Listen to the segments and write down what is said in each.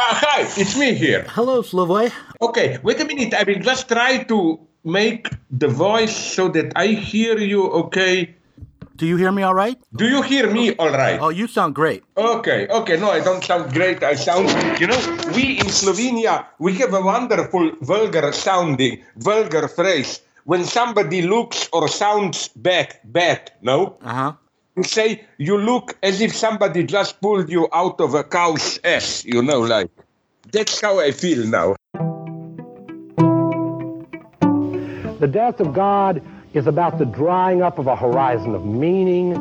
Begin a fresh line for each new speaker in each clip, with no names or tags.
Ah, hi, it's me here.
Hello, Slavoj.
Okay, wait a minute. I will just try to make the voice so that I hear you okay.
Do you hear me all right?
Do you hear me all right?
Oh, you sound great.
Okay, okay. No, I don't sound great. I sound, you know, we in Slovenia, we have a wonderful vulgar sounding, vulgar phrase. When somebody looks or sounds bad, bad, no?
Uh huh.
You say you look as if somebody just pulled you out of a cow's ass, you know, like. That's how I feel now.
The death of God is about the drying up of a horizon of meaning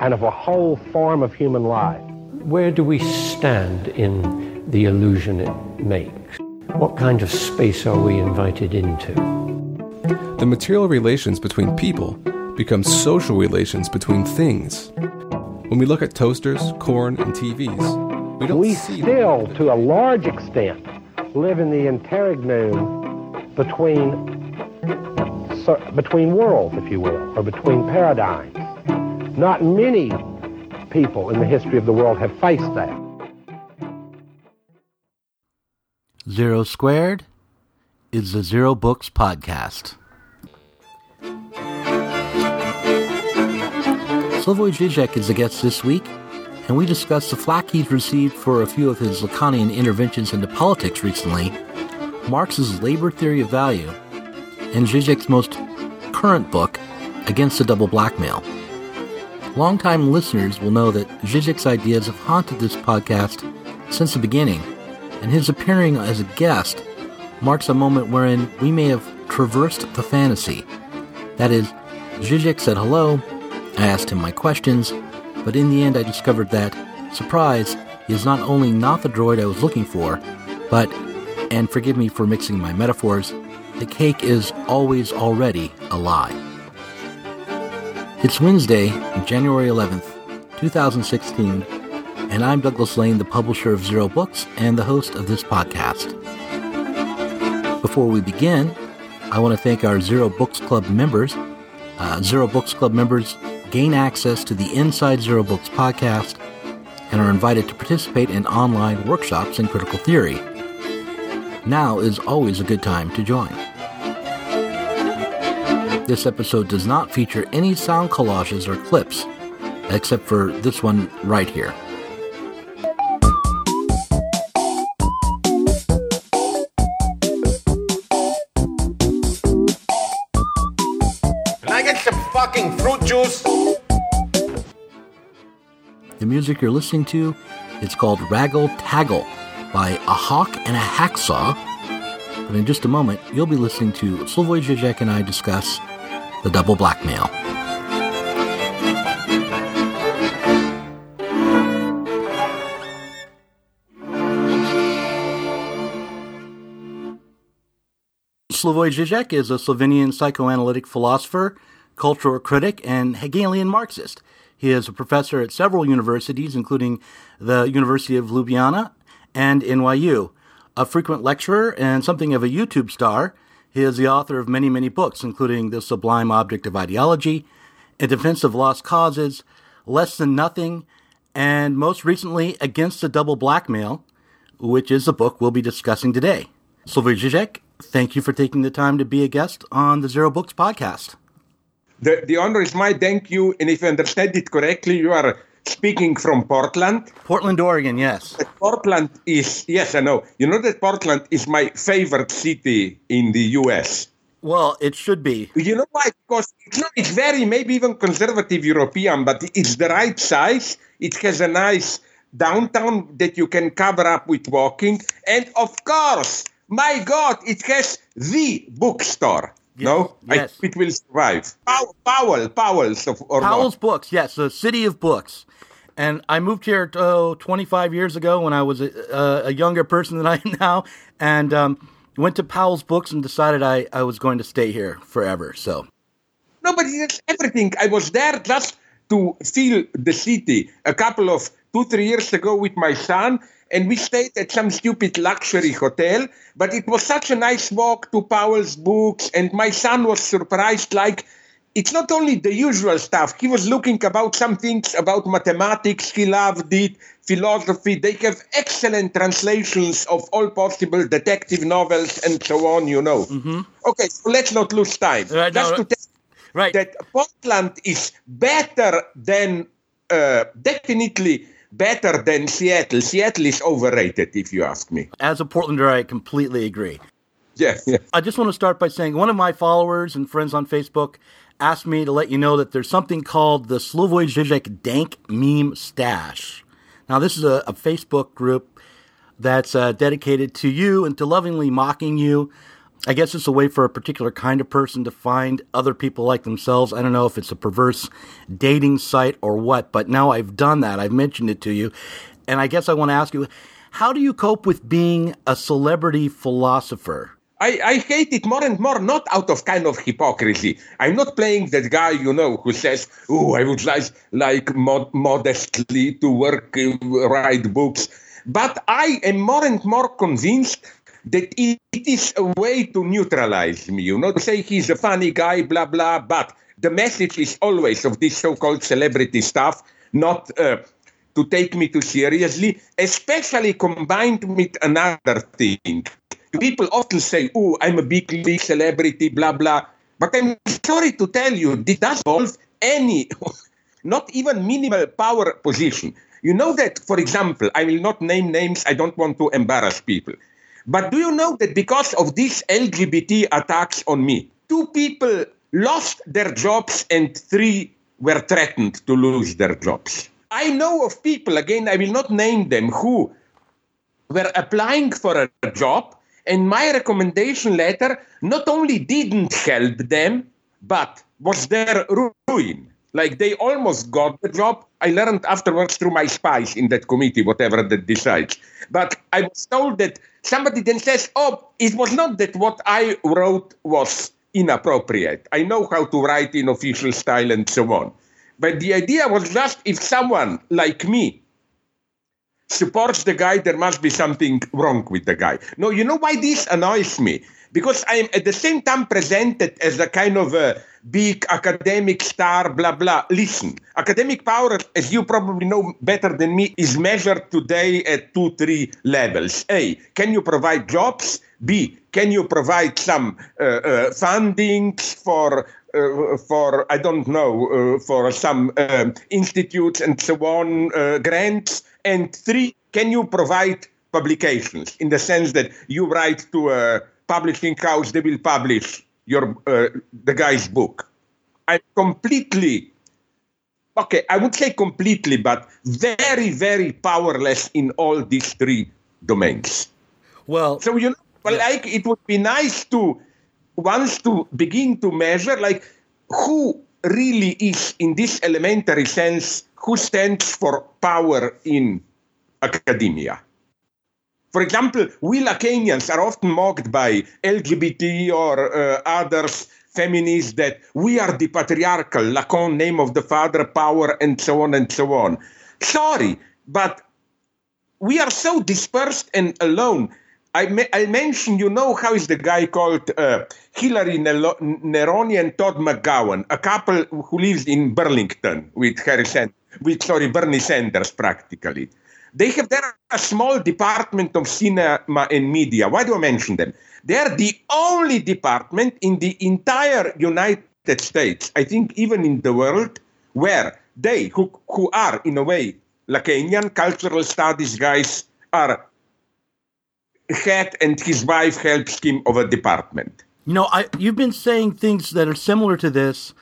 and of a whole form of human life.
Where do we stand in the illusion it makes? What kind of space are we invited into?
The material relations between people become social relations between things. When we look at toasters, corn, and TVs, we don't
We
see
still, to a large extent, live in the interregnum between so, between worlds, if you will, or between paradigms. Not many people in the history of the world have faced that.
Zero Squared is the Zero Books Podcast. Slavoj Žižek is the guest this week, and we discuss the flack he's received for a few of his Lacanian interventions into politics recently, Marx's labor theory of value, and Zizek's most current book, Against the Double Blackmail. Longtime listeners will know that Zizek's ideas have haunted this podcast since the beginning, and his appearing as a guest marks a moment wherein we may have traversed the fantasy. That is, Zizek said hello, I asked him my questions, but in the end I discovered that, surprise, he is not only not the droid I was looking for, but, and forgive me for mixing my metaphors, the cake is always already a lie. It's Wednesday, January 11th, 2016, and I'm Douglas Lain, the publisher of Zero Books and the host of this podcast. Before we begin, I want to thank our Zero Books Club members. Uh, Zero Books Club members gain access to the Inside Zero Books podcast and are invited to participate in online workshops in critical theory. Now is always a good time to join. This episode does not feature any sound collages or clips, except for this one right here. The music you're listening to It's called Raggle Taggle by A Hawk and a Hacksaw. But in just a moment, you'll be listening to Slavoj Žižek and I discuss the double blackmail. Slavoj Žižek is a Slovenian psychoanalytic philosopher, cultural critic, and Hegelian Marxist. He is a professor at several universities, including the University of Ljubljana and NYU. A frequent lecturer and something of a YouTube star, he is the author of many, many books, including The Sublime Object of Ideology, In Defense of Lost Causes, Less Than Nothing, and most recently, Against the Double Blackmail, which is the book we'll be discussing today. Slavoj Žižek, thank you for taking the time to be a guest on the Zero Books podcast.
The, the honor is mine. Thank you. And if I understand it correctly, you are speaking from Portland.
Portland, Oregon, yes.
Portland is, yes, I know. You know that Portland is my favorite city in the US.
Well, it should be.
You know why? Because it's, not, it's very, maybe even conservative European, but it's the right size. It has a nice downtown that you can cover up with walking. And of course, my God, it has the bookstore. No?
yes.
I, it will survive. Pow- Powell, Powell's of, or
Powell's. Books, yes, the City of Books. And I moved here oh, 25 years ago when I was a, a, a younger person than I am now, and um, went to Powell's Books and decided I, I was going to stay here forever. So
No, but it's everything. I was there just to feel the city a couple of two, three years ago with my son, and we stayed at some stupid luxury hotel. But it was such a nice walk to Powell's books, and my son was surprised. Like it's not only the usual stuff. He was looking about some things about mathematics. He loved it, philosophy. They have excellent translations of all possible detective novels and so on. You know. Okay, so let's not lose time.
Right, no,
Just to tell
Right.
that Portland is better than uh, definitely better than Seattle. Seattle is overrated, if you ask me.
As a Portlander, I completely agree.
Yeah, yeah.
I just want to start by saying one of my followers and friends on Facebook asked me to let you know that there's something called the Slavoj Žižek Dank Meme Stash. Now, this is a, a Facebook group that's uh, dedicated to you and to lovingly mocking you. I guess it's a way for a particular kind of person to find other people like themselves. I don't know if it's a perverse dating site or what, but now I've done that. I've mentioned it to you. And I guess I want to ask you how do you cope with being a celebrity philosopher?
I, I hate it more and more, not out of kind of hypocrisy. I'm not playing that guy, you know, who says, "Oh, I would like like mod- modestly to work, uh, write books," but I am more and more convinced that it, it is a way to neutralize me. You know, to say he's a funny guy, blah blah. But the message is always of this so-called celebrity stuff, not. Uh, to take me too seriously, especially combined with another thing. People often say, Oh, I'm a big, big celebrity, blah, blah. But I'm sorry to tell you, this does involve any, not even minimal power position. You know that, for example, I will not name names, I don't want to embarrass people. But do you know that because of these LGBT attacks on me, two people lost their jobs and three were threatened to lose their jobs? I know of people, again, I will not name them, who were applying for a job, and my recommendation letter not only didn't help them, but was their ruin. Like they almost got the job. I learned afterwards through my spies in that committee, whatever that decides. But I was told that somebody then says, Oh, it was not that what I wrote was inappropriate. I know how to write in official style and so on. But the idea was just if someone like me supports the guy, there must be something wrong with the guy. No, you know why this annoys me? Because I'm at the same time presented as a kind of a big academic star, blah, blah. Listen, academic power, as you probably know better than me, is measured today at two, three levels. A, can you provide jobs? B, can you provide some uh, uh, funding for uh, for I don't know uh, for some um, institutes and so on uh, grants, and three, can you provide publications in the sense that you write to a publishing house, they will publish your uh, the guy's book. I'm completely okay. I would say completely, but very very powerless in all these three domains.
Well,
So you know, well, like it would be nice to once to begin to measure like who really is in this elementary sense who stands for power in academia. For example, we Lacanians are often mocked by LGBT or uh, others, feminists, that we are the patriarchal, Lacan, name of the father, power, and so on and so on. Sorry, but we are so dispersed and alone. I, me- I mentioned, you know, how is the guy called uh, Hilary Nelo- Neroni and Todd McGowan, a couple who lives in Burlington with Harry with sorry Bernie Sanders practically. They have there a small department of cinema and media. Why do I mention them? They are the only department in the entire United States, I think even in the world, where they, who, who are in a way Lacanian cultural studies guys, are head and his wife helps him of a department.
You know, I you've been saying things that are similar to this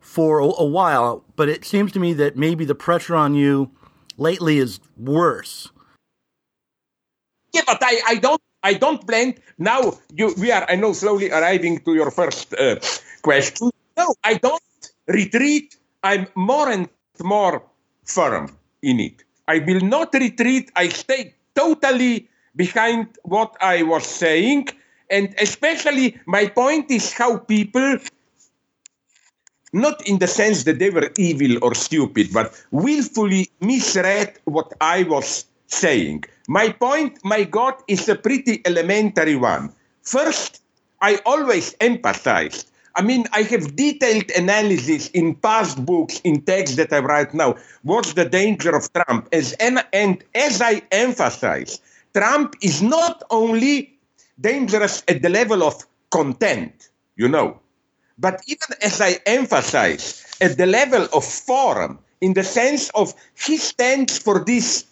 for a, a while, but it seems to me that maybe the pressure on you lately is worse.
Yeah, but I, I don't I don't blame now you we are I know slowly arriving to your first uh, question. No, I don't retreat. I'm more and more firm in it. I will not retreat. I stay totally behind what I was saying. And especially my point is how people not in the sense that they were evil or stupid, but willfully misread what I was saying. My point, my God, is a pretty elementary one. First, I always emphasized I mean, I have detailed analysis in past books, in texts that I write now. What's the danger of Trump? As and as I emphasize, Trump is not only dangerous at the level of content, you know, but even as I emphasize, at the level of forum, in the sense of he stands for this,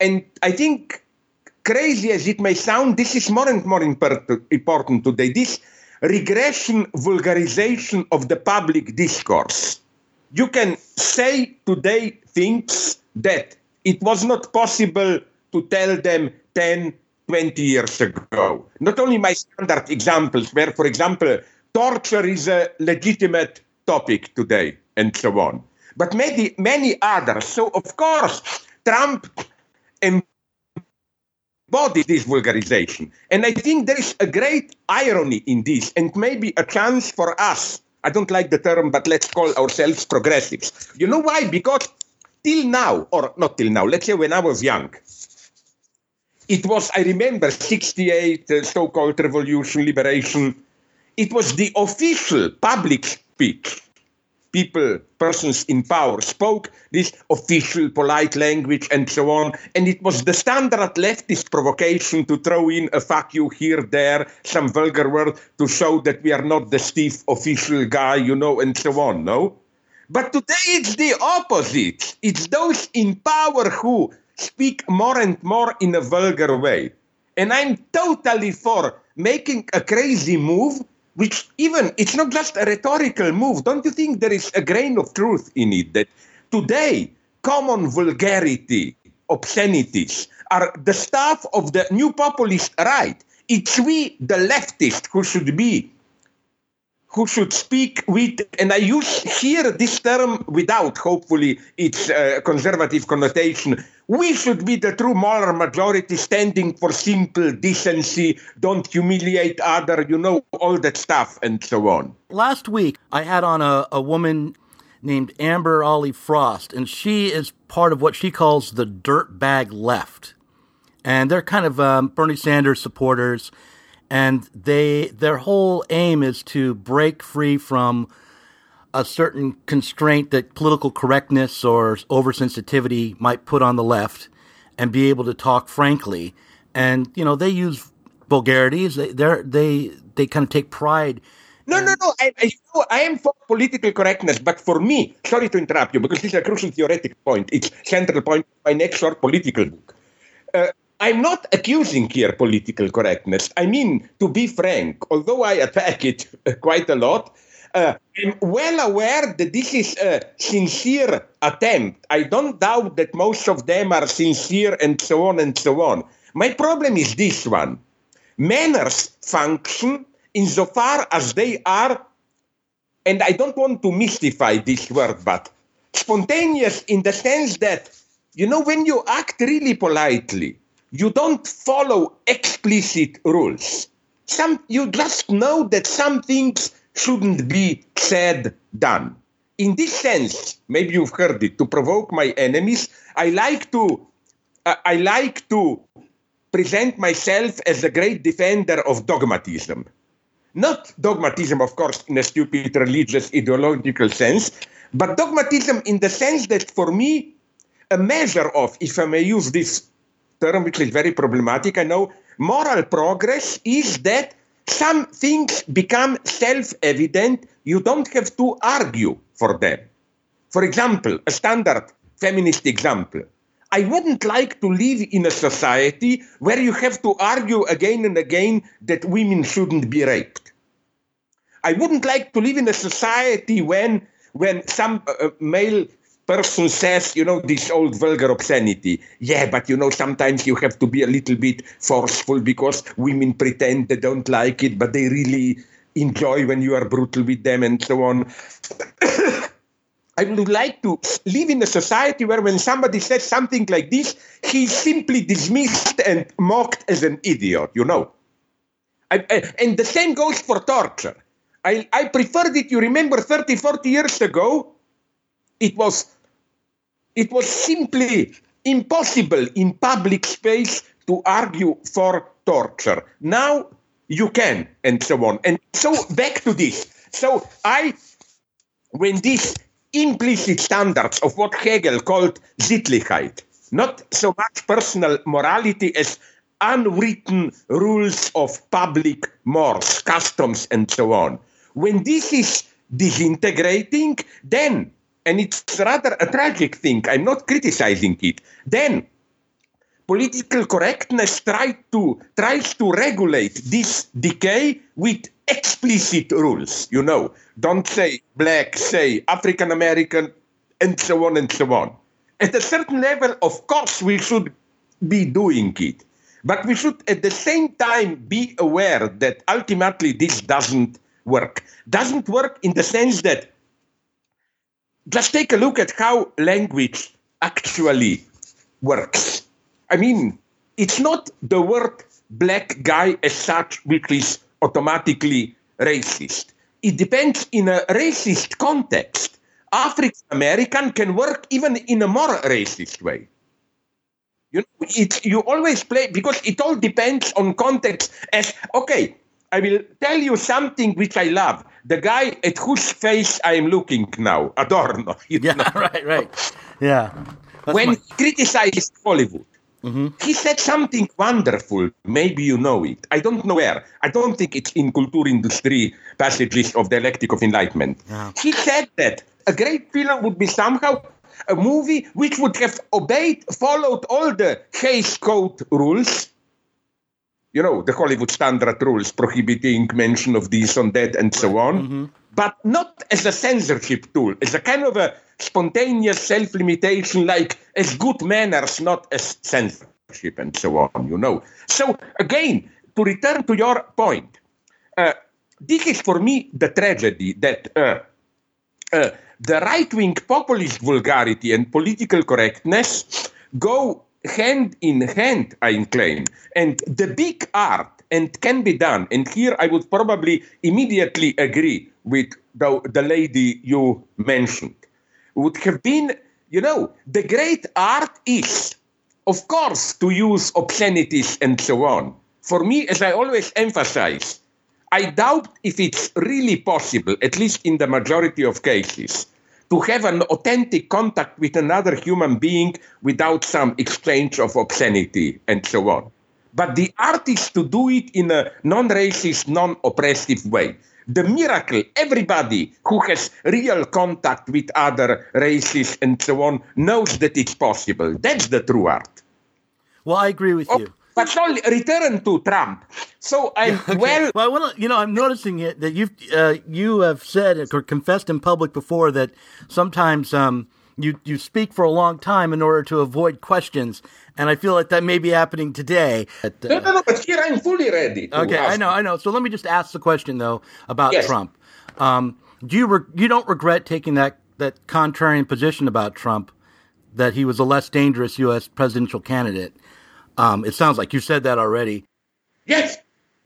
and I think crazy as it may sound, this is more and more important today. This regression, vulgarization of the public discourse. You can say today things that it was not possible to tell them 10, 20 years ago. Not only my standard examples, where, for example, torture is a legitimate topic today, and so on, but many, many others. So, of course, Trump embodies this vulgarization. And I think there is a great irony in this, and maybe a chance for us. I don't like the term, but let's call ourselves progressives. You know why? Because till now, or not till now, let's say when I was young, it was, I remember, 68, uh, so called revolution, liberation. It was the official public speech. People, persons in power spoke this official, polite language and so on. And it was the standard leftist provocation to throw in a fuck you here, there, some vulgar word to show that we are not the stiff official guy, you know, and so on, no? But today it's the opposite. It's those in power who speak more and more in a vulgar way. And I'm totally for making a crazy move, which even it's not just a rhetorical move. Don't you think there is a grain of truth in it that today common vulgarity, obscenities are the stuff of the new populist right? It's we, the leftists, who should be who should speak with, and I use here this term without, hopefully, its uh, conservative connotation. We should be the true moral majority standing for simple decency, don't humiliate other, you know, all that stuff, and so on.
Last week, I had on a, a woman named Amber A'Lee Frost, and she is part of what she calls the dirtbag left. And they're kind of um, Bernie Sanders supporters and they their whole aim is to break free from a certain constraint that political correctness or oversensitivity might put on the left and be able to talk frankly and you know they use vulgarities they they they kind of take pride
no, no, no. I, I, I, am for political correctness, but for me, sorry to interrupt you, because this is a crucial theoretical point. It's central point of my next short political book. Uh, I'm not accusing here political correctness. I mean, to be frank, although I attack it uh, quite a lot, uh, I'm well aware that this is a sincere attempt. I don't doubt that most of them are sincere and so on and so on. My problem is this one manners function insofar as they are, and I don't want to mystify this word, but spontaneous in the sense that, you know, when you act really politely, you don't follow explicit rules. Some you just know that some things shouldn't be said, done. In this sense, maybe you've heard it, to provoke my enemies, I like to uh, I like to present myself as a great defender of dogmatism. Not dogmatism, of course, in a stupid religious ideological sense, but dogmatism in the sense that for me, a measure of, if I may use this term which is very problematic. I know moral progress is that some things become self evident. You don't have to argue for them. For example, a standard feminist example. I wouldn't like to live in a society where you have to argue again and again that women shouldn't be raped. I wouldn't like to live in a society when, when some uh, uh male person says, you know, this old vulgar obscenity. Yeah, but you know, sometimes you have to be a little bit forceful because women pretend they don't like it, but they really enjoy when you are brutal with them and so on. I would like to live in a society where when somebody says something like this, he's simply dismissed and mocked as an idiot, you know. I, I, and the same goes for torture. I, I preferred it, you remember, 30, 40 years ago, it was it was simply impossible in public space to argue for torture. Now you can, and so on. And so back to this. So I, when these implicit standards of what Hegel called Sittlichkeit, not so much personal morality as unwritten rules of public mores, customs, and so on. When this is disintegrating, then, and it's rather a tragic thing, I'm not criticizing it, then political correctness try to, tries to regulate this decay with explicit rules, you know. Don't say black, say African American, and so on and so on. At a certain level, of course, we should be doing it. But we should at the same time be aware that ultimately this doesn't work. Doesn't work in the sense that just take a look at how language actually works. I mean, it's not the word black guy as such which is automatically racist. It depends in a racist context. African American can work even in a more racist way. You know, it, you always play because it all depends on context. As okay, I will tell you something which I love. The guy at whose face I am looking now, Adorno.
Yeah,
know.
right, right. Yeah. That's
when
my-
he criticized Hollywood, mm-hmm. he said something wonderful. Maybe you know it. I don't know where. I don't think it's in Kulturindustrie passages of Dialectic of Enlightenment. He said that a great film would be somehow a movie which would have obeyed, followed all the Hays Code rules. You know, the Hollywood standard rules prohibiting mention of this and that and so on, but not as a censorship tool, as a kind of a spontaneous self limitation, like as good manners, not as censorship and so on, you know. So, again, to return to your point, uh, this is for me the tragedy that uh, uh, the right wing populist vulgarity and political correctness go hand in hand, I claim. And the big art, and can be done, and here I would probably immediately agree with the, the lady you mentioned, would have been, you know, the great art is, of course, to use obscenities and so on. For me, as I always emphasize, I doubt if it's really possible, at least in the majority of cases, to have an authentic contact with another human being without some exchange of obscenity and so on. But the art is to do it in a non racist, non oppressive way. The miracle, everybody who has real contact with other races and so on knows that it's possible. That's the true art.
well, I agree with you.
But only return to Trump. So I'm well
Well, I want to, you know, I'm noticing it that you've uh, you have said or confessed in public before that sometimes um, you you speak for a long time in order to avoid questions, and I feel like that may be happening today. At, uh,
No, no, no, but here I'm fully ready.
Okay, I know, I know. So let me just ask the question though about
Yes.
Trump. Um, do you re- you don't regret taking that that contrarian position about Trump that he was a less dangerous U.S. presidential candidate? Um, it sounds like you said that already.
Yes,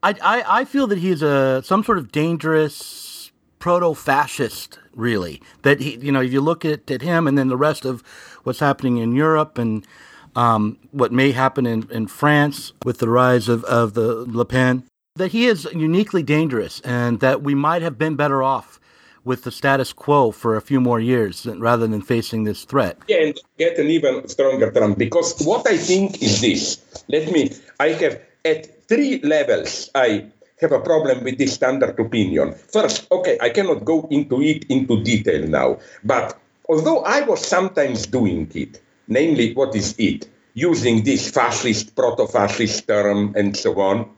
I, I, I feel that he's a some sort of dangerous proto-fascist, really. That he, you know, if you look at, at him and then the rest of what's happening in Europe and um, what may happen in, in France with the rise of, of the Le Pen, that he is uniquely dangerous and that we might have been better off with the status quo for a few more years rather than facing this threat.
Yeah, and get an even stronger Trump. Because what I think is this. Let me, I have at three levels, I have a problem with this standard opinion. First, okay, I cannot go into it into detail now, but although I was sometimes doing it, namely, what is it? Using this fascist, proto fascist term and so on,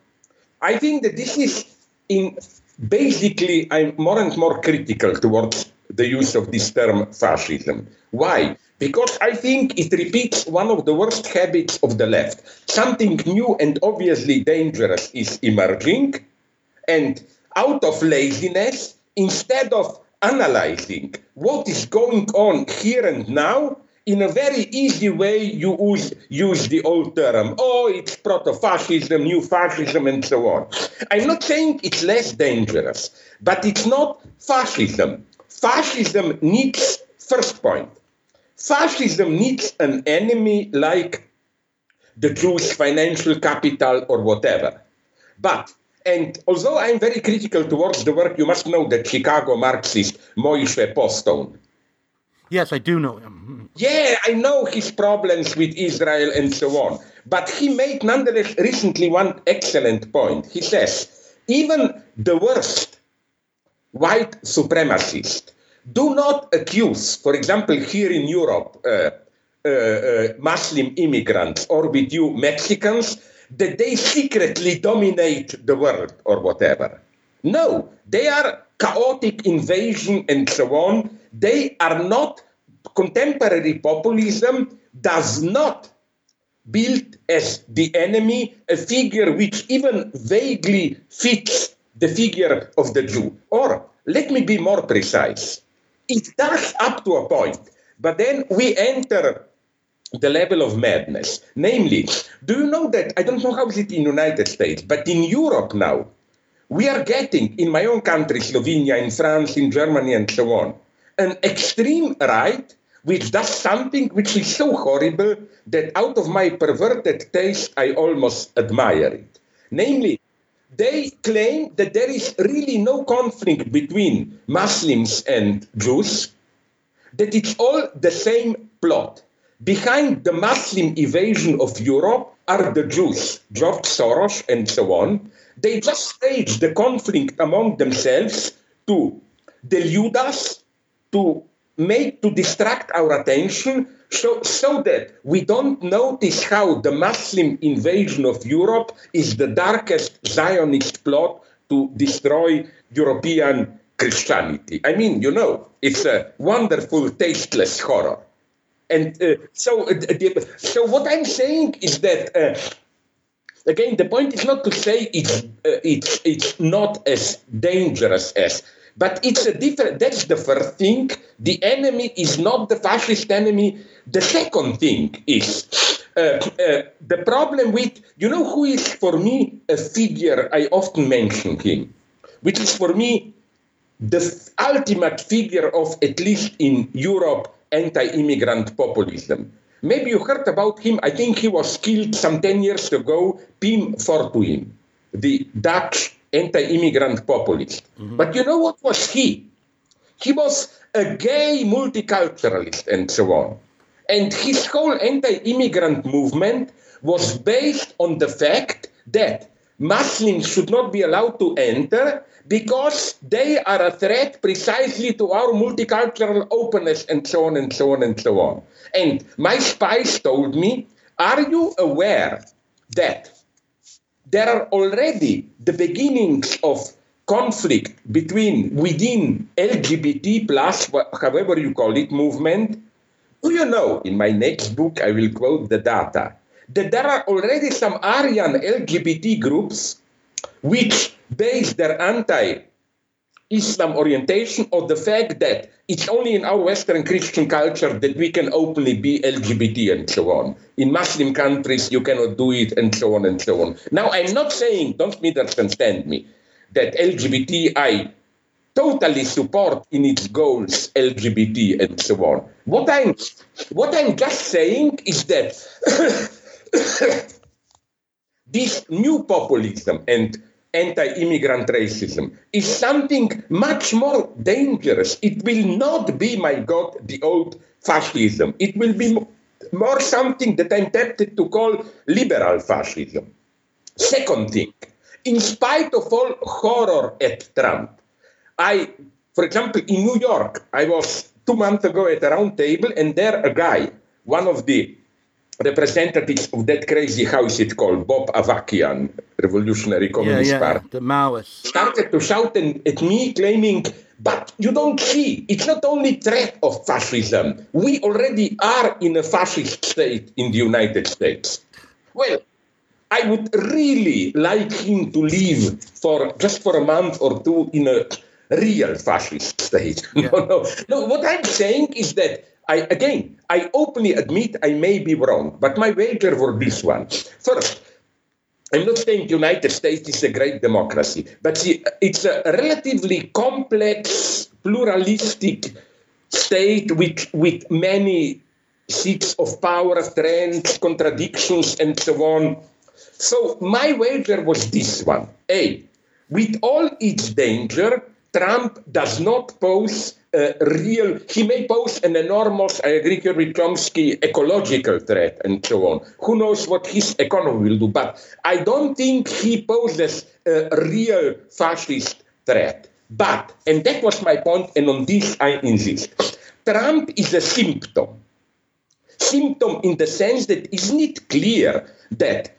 I think that this is in basically I'm more and more critical towards the use of this term fascism. Why? Because I think it repeats one of the worst habits of the left. Something new and obviously dangerous is emerging, and out of laziness, instead of analyzing what is going on here and now, in a very easy way, you use, use the old term. Oh, it's proto fascism, new fascism, and so on. I'm not saying it's less dangerous, but it's not fascism. Fascism needs, first point, fascism needs an enemy like the Jewish financial capital or whatever. But And although I'm very critical towards the work, you must know that Chicago Marxist Moishe Postone.
Yes, I do know him.
Yeah, I know his problems with Israel and so on. But he made nonetheless recently one excellent point. He says, even the worst white supremacists do not accuse, for example, here in Europe, uh, uh, uh, Muslim immigrants or with you Mexicans, that they secretly dominate the world or whatever. No, they are chaotic invasion and so on. They are not, contemporary populism does not build as the enemy a figure which even vaguely fits the figure of the Jew. Or, let me be more precise, it does up to a point, but then we enter the level of madness. Namely, do you know that, I don't know how is it in the United States, but in Europe now, we are getting, in my own country, Slovenia, in France, in Germany, and so on, an extreme right which does something which is so horrible that out of my perverted taste, I almost admire it. Namely, they claim that there is really no conflict between Muslims and Jews, that it's all the same plot. Behind the Muslim invasion of Europe are the Jews, George Soros and so on. They just stage the conflict among themselves to delude us, to make, to distract our attention, so, so that we don't notice how the Muslim invasion of Europe is the darkest Zionist plot to destroy European Christianity. I mean, you know, it's a wonderful, tasteless horror. And uh, so, uh, so what I'm saying is that uh, again, the point is not to say it's uh, it's it's not as dangerous as, but it's a different. That's the first thing. The enemy is not the fascist enemy. The second thing is. Uh, uh, the problem with you know who is for me a figure I often mention him, which is for me the ultimate figure of at least in Europe anti-immigrant populism. Maybe you heard about him. I think he was killed some 10 years ago, Pim Fortuyn, the Dutch anti-immigrant populist. Mm-hmm. But you know what was he? He was a gay multiculturalist and so on. And his whole anti-immigrant movement was based on the fact that Muslims should not be allowed to enter because they are a threat precisely to our multicultural openness and so on and so on and so on. And my spies told me, are you aware that there are already the beginnings of conflict between within LGBT plus, however you call it, movement? Do you know, in my next book, I will quote the data, that there are already some Aryan LGBT groups which base their anti Islam orientation on the fact that it's only in our Western Christian culture that we can openly be LGBT and so on. In Muslim countries, you cannot do it and so on and so on. Now, I'm not saying, don't misunderstand me, that LGBT, I totally support in its goals LGBT and so on. What I'm, what I'm just saying is that this new populism and anti-immigrant racism is something much more dangerous. It will not be, my God, the old fascism. It will be more something that I'm tempted to call liberal fascism. Second thing, in spite of all horror at Trump, I, for example, in New York, I was two months ago at a round table, and there a guy, one of the representatives of that crazy, how is it called, Bob Avakian, Revolutionary Communist
yeah, yeah,
Party,
the Maoists.
started to shout at me, claiming, but you don't see, it's not only threat of fascism. We already are in a fascist state in the United States. Well, I would really like him to live for just for a month or two in a real fascist state.
Yeah.
no, no, no. What I'm saying is that I again, I openly admit I may be wrong, but my wager for this one. First, I'm not saying United States is a great democracy, but it's a relatively complex, pluralistic state with with many seats of power, trends, contradictions, and so on. So my wager was this one: A. with all its danger, Trump does not pose real, he may pose an enormous, I agree here with Chomsky, ecological threat and so on. Who knows what his economy will do, but I don't think he poses a real fascist threat. But, and that was my point, and on this I insist, Trump is a symptom. Symptom in the sense that isn't it clear that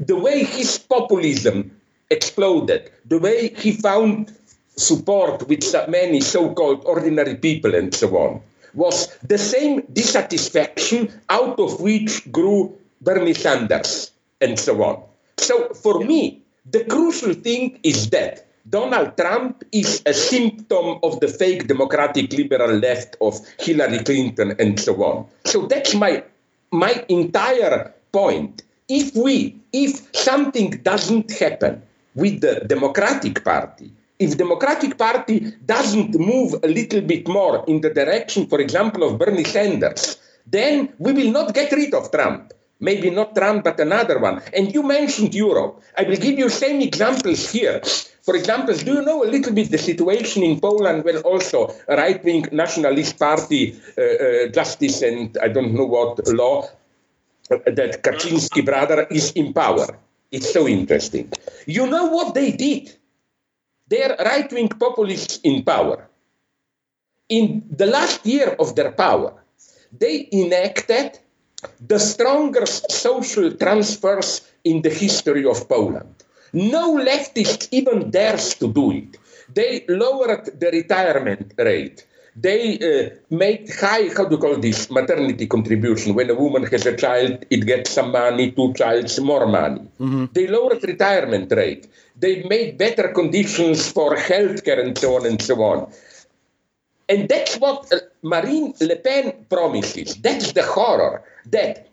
the way his populism exploded, the way he found support with many so-called ordinary people and so on, was the same dissatisfaction out of which grew Bernie Sanders and so on. So for me, the crucial thing is that Donald Trump is a symptom of the fake democratic liberal left of Hillary Clinton and so on. So that's my my entire point. If we if something doesn't happen with the Democratic Party, if Democratic Party doesn't move a little bit more in the direction, for example, of Bernie Sanders, then we will not get rid of Trump. Maybe not Trump, but another one. And you mentioned Europe. I will give you same examples here. For example, do you know a little bit the situation in Poland when also a right-wing nationalist party, uh, uh, justice and I don't know what law, uh, that Kaczynski brother is in power? It's so interesting. You know what they did? They're right wing populists in power. In the last year of their power, they enacted the strongest social transfers in the history of Poland. No leftist even dares to do it. They lowered the retirement rate. They uh, made high, how do you call this, maternity contribution. When a woman has a child, it gets some money, two childs, more money. Mm-hmm. They lowered retirement rate. They made better conditions for healthcare and so on and so on. And that's what uh, Marine Le Pen promises. That's the horror. That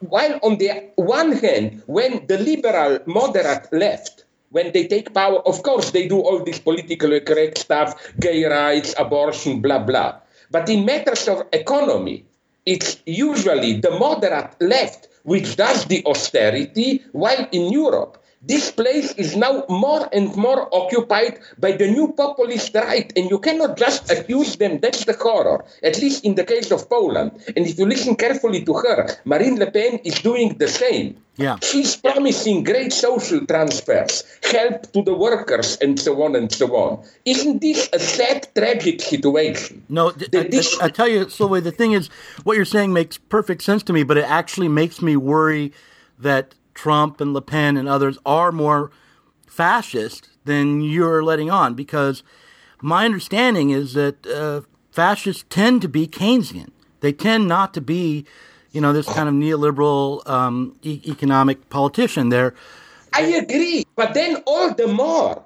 while on the one hand, when the liberal moderate left, when they take power, of course they do all this politically correct stuff, gay rights, abortion, blah, blah. But in matters of economy, it's usually the moderate left which does the austerity, while in Europe, this place is now more and more occupied by the new populist right, and you cannot just accuse them. That's the horror, at least in the case of Poland. And if you listen carefully to her, Marine Le Pen is doing the same.
Yeah.
She's promising great social transfers, help to the workers, and so on and so on. Isn't this a sad, tragic situation?
No, I, this... I, I tell you, Slavoj, the thing is, what you're saying makes perfect sense to me, but it actually makes me worry that Trump and Le Pen and others are more fascist than you're letting on because my understanding is that uh, fascists tend to be Keynesian. They tend not to be, you know, this kind of neoliberal um, e- economic politician. They're,
I agree, but then all the more,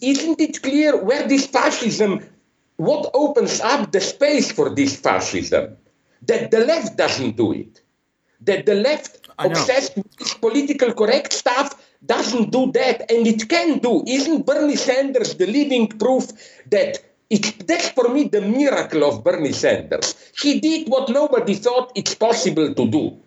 isn't it clear where this fascism, what opens up the space for this fascism? That the left doesn't do it. That the left obsessed with political correct stuff doesn't do that, and it can do. Isn't Bernie Sanders the living proof that it, that's for me the miracle of Bernie Sanders. He did what nobody thought it's possible to do.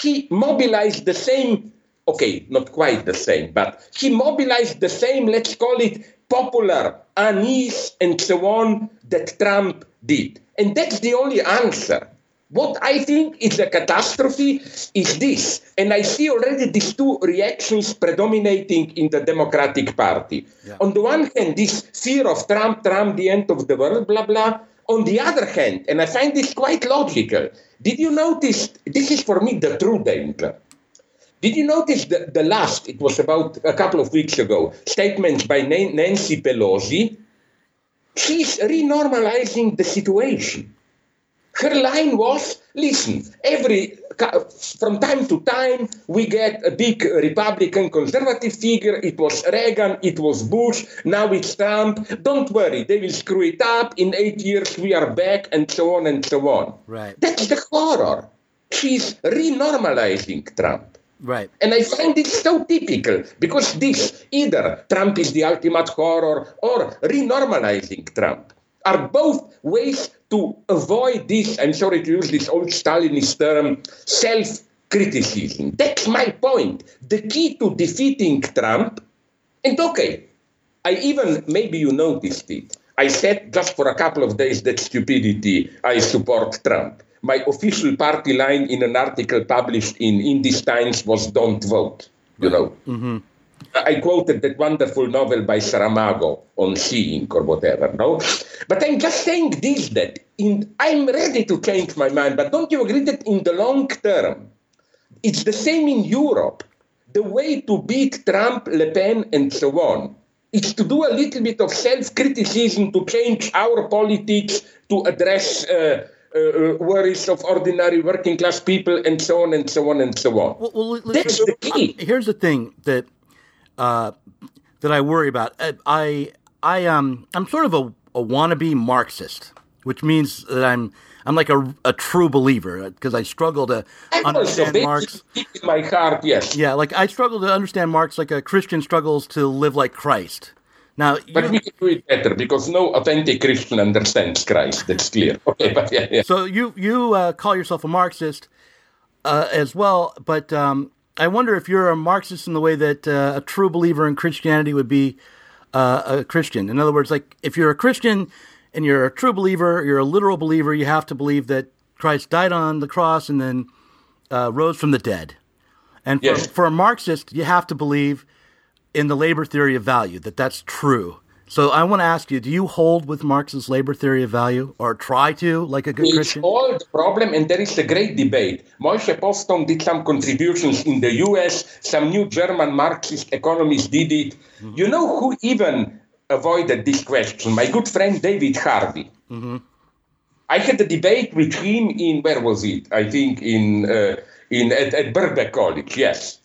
He mobilized the same, okay, not quite the same, but he mobilized the same, let's call it popular unease and so on that Trump did. And that's the only answer. What I think is a catastrophe is this, and I see already these two reactions predominating in the Democratic Party. Yeah. On the one hand, this fear of Trump, Trump, the end of the world, blah, blah. On the other hand, and I find this quite logical, did you notice, this is for me the true danger. Did you notice the, the last, it was about a couple of weeks ago, statements by Nancy Pelosi? She's renormalizing the situation her line was listen, every from time to time we get a big Republican conservative figure. It was Reagan, it was Bush, now it's Trump. Don't worry, they will screw it up. In eight years we are back, and so on and so on.
Right.
That's the horror. She's renormalizing Trump.
Right.
And I find it so typical because this either Trump is the ultimate horror or renormalizing Trump are both ways to avoid this, I'm sorry to use this old Stalinist term, self criticism. That's my point. The key to defeating Trump And okay, I even, maybe you noticed it, I said just for a couple of days that stupidity, I support Trump. My official party line in an article published in Indies Times was don't vote, you know.
Mm-hmm.
I quoted that wonderful novel by Saramago on seeing or whatever, no? But I'm just saying this that in, I'm ready to change my mind, but don't you agree that in the long term, it's the same in Europe? The way to beat Trump, Le Pen, and so on is to do a little bit of self criticism to change our politics to address. Uh, uh, worries of ordinary working class people, and so on and so on and so on.
Well, well,
That's the key.
Here's the thing that uh, that I worry about. Uh, I I um I'm sort of a, a wannabe Marxist, which means that I'm I'm like a, a true believer because I struggle to
And
understand
also,
Marx.
in my heart, yes.
Yeah, like I struggle to understand Marx like a Christian struggles to live like Christ. Now,
But
you-
we can do it better because no authentic Christian understands Christ. That's clear. Okay, but yeah, yeah.
so you you uh, call yourself a Marxist uh, as well, but um, I wonder if you're a Marxist in the way that uh, a true believer in Christianity would be uh, a Christian. In other words, like if you're a Christian and you're a true believer, you're a literal believer, you have to believe that Christ died on the cross and then uh, rose from the dead. And for,
Yes.
for a Marxist, you have to believe in the labor theory of value that that's true. So I want to ask you: Do you hold with Marx's labor theory of value, or try to, like a good
It's
Christian?
all the problem, and there is a great debate. Moishe Postone did some contributions in the US, some new German Marxist economists did it. You know who even avoided this question? My good friend David Harvey. I had a debate with him in, where was it? I think in, uh, in at, at Birkbeck College, yes.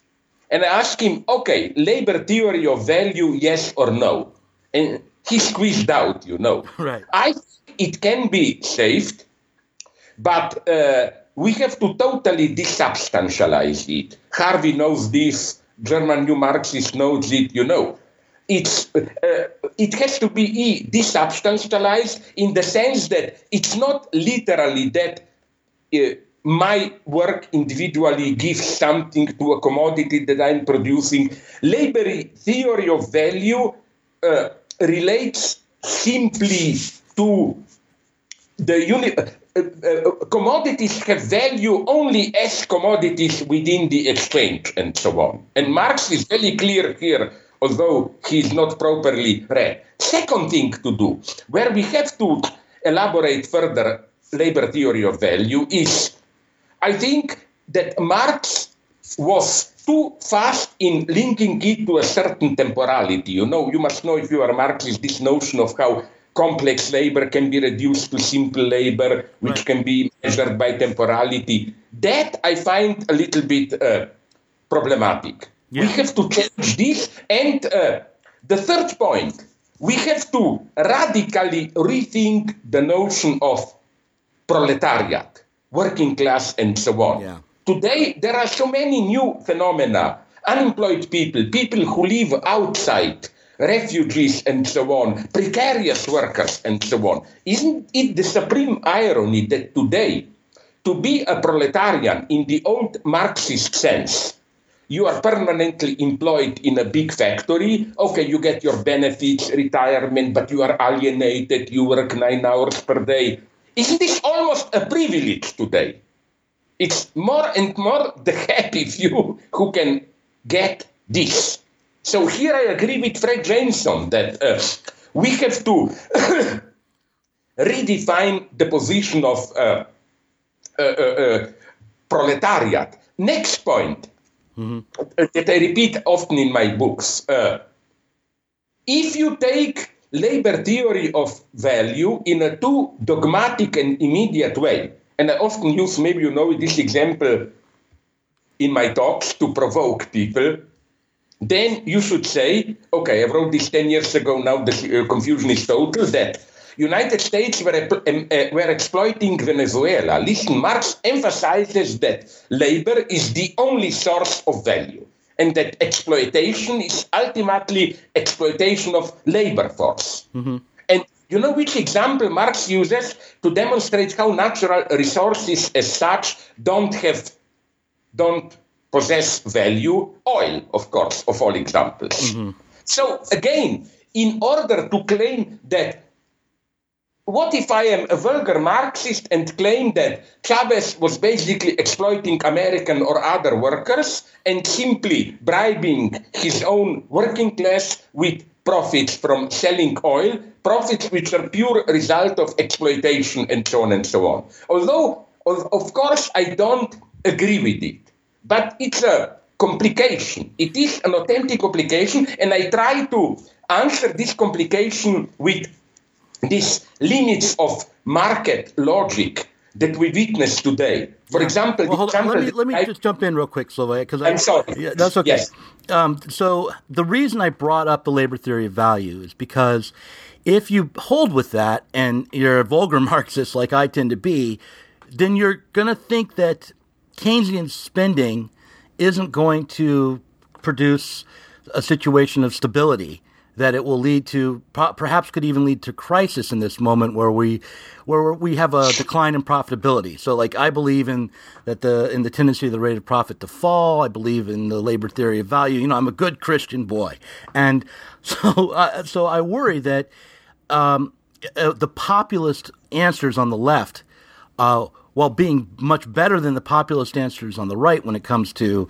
And I asked him, okay, labor theory of value, yes or no? And he squeezed out, you know.
Right.
I think it can be saved, but uh, we have to totally desubstantialize it. Harvey knows this, German New Marxist knows it, you know. It's, uh, it has to be desubstantialized in the sense that it's not literally that uh, my work individually gives something to a commodity that I'm producing. Labor theory of value uh, relates simply to the uni- uh, uh, commodities have value only as commodities within the exchange and so on. And Marx is very clear here, although he is not properly read. Second thing to do, where we have to elaborate further labor theory of value, is I think that Marx was too fast in linking it to a certain temporality. You know, you must know if you are Marxist this notion of how complex labor can be reduced to simple labor, which
Right.
can be measured by temporality. That I find a little bit uh, problematic. We have to change this. And uh, the third point, we have to radically rethink the notion of proletariat, working class, and so on.
Yeah.
Today, there are so many new phenomena unemployed people, people who live outside, refugees, and so on, precarious workers, and so on. Isn't it the supreme irony that today, to be a proletarian in the old Marxist sense, you are permanently employed in a big factory. Okay, you get your benefits, retirement, but you are alienated. You work nine hours per day. Isn't this almost a privilege today? It's more and more the happy few who can get this. So here I agree with Fred Jameson that uh, we have to redefine the position of uh, uh, uh, uh, proletariat. Next point uh, that I repeat often in my books. Uh, if you take labor theory of value in a too dogmatic and immediate way, and I often use, maybe you know this example in my talks to provoke people, then you should say, okay, I wrote this 10 years ago, now the uh, confusion is total, that United States were, um, uh, were exploiting Venezuela. Listen, Marx emphasizes that labor is the only source of value and that exploitation is ultimately exploitation of labor force. And you know which example Marx uses to demonstrate how natural resources as such don't have, don't possess value? Oil, of course, of all examples. Mm-hmm. So again, in order to claim that what if I am a vulgar Marxist and claim that Chavez was basically exploiting American or other workers and simply bribing his own working class with profits from selling oil, profits which are pure result of exploitation and so on and so on. Although, of, of course, I don't agree with it, but it's a complication. It is an authentic complication, and I try to answer this complication with these limits of market logic that we witness today. For example,
well, hold on. let me let me
I,
just jump in real quick, Slavoj, because
I'm sorry.
Yeah, that's okay.
Yes.
Um, so the reason I brought up the labor theory of value is because if you hold with that and you're a vulgar Marxist like I tend to be, then you're going to think that Keynesian spending isn't going to produce a situation of stability that it will lead to perhaps could even lead to crisis in this moment where we where we have a decline in profitability. So like I believe in that the in the tendency of the rate of profit to fall. I believe in the labor theory of value. You know, I'm a good Christian boy, and so uh, so I worry that um, uh, the populist answers on the left, uh, while being much better than the populist answers on the right when it comes to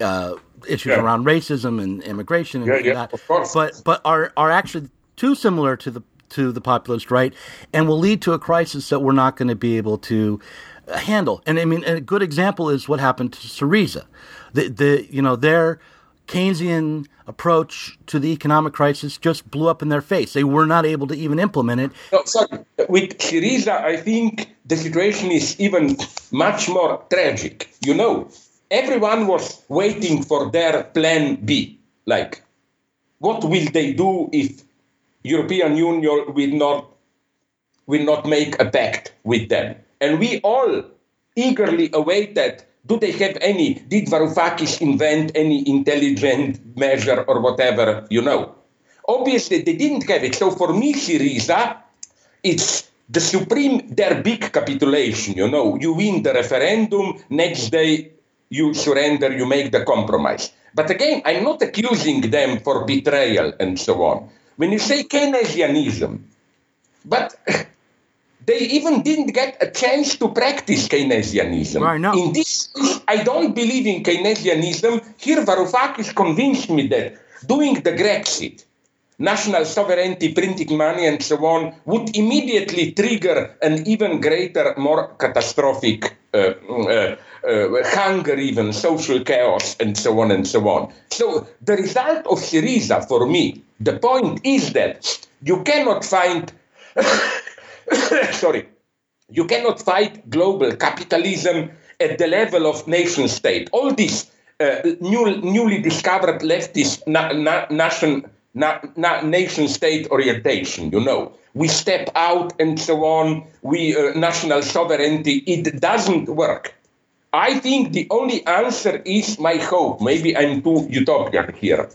uh, issues yeah. around racism and immigration and
yeah,
that, but but are are actually too similar to the to the populist right, and will lead to a crisis that we're not going to be able to uh, handle. And I mean, a good example is what happened to Syriza. The the you know their Keynesian approach to the economic crisis just blew up in their face. They were not able to even implement it.
No, sorry. With Syriza, I think the situation is even much more tragic. You know, everyone was waiting for their plan B. Like, what will they do if European Union will not will not make a pact with them? And we all eagerly awaited. Do they have any? Did Varoufakis invent any intelligent measure or whatever? You know, obviously they didn't have it. So for me, Syriza, it's the supreme, their big capitulation. You know, you win the referendum. Next day, you surrender, you make the compromise. But again, I'm not accusing them for betrayal and so on. When you say Keynesianism, but they even didn't get a chance to practice Keynesianism.
Right, no.
In this, I don't believe in Keynesianism. Here, Varoufakis convinced me that doing the Grexit, national sovereignty, printing money, and so on, would immediately trigger an even greater, more catastrophic uh, uh, uh, hunger, even social chaos, and so on and so on. So the result of Syriza, for me, the point is that you cannot find, sorry, you cannot fight global capitalism at the level of nation state. All this uh, new, newly discovered leftist na- na- na- nation state orientation, you know. We step out and so on, we uh, national sovereignty, it doesn't work. I think the only answer is my hope. Maybe I'm too utopian here.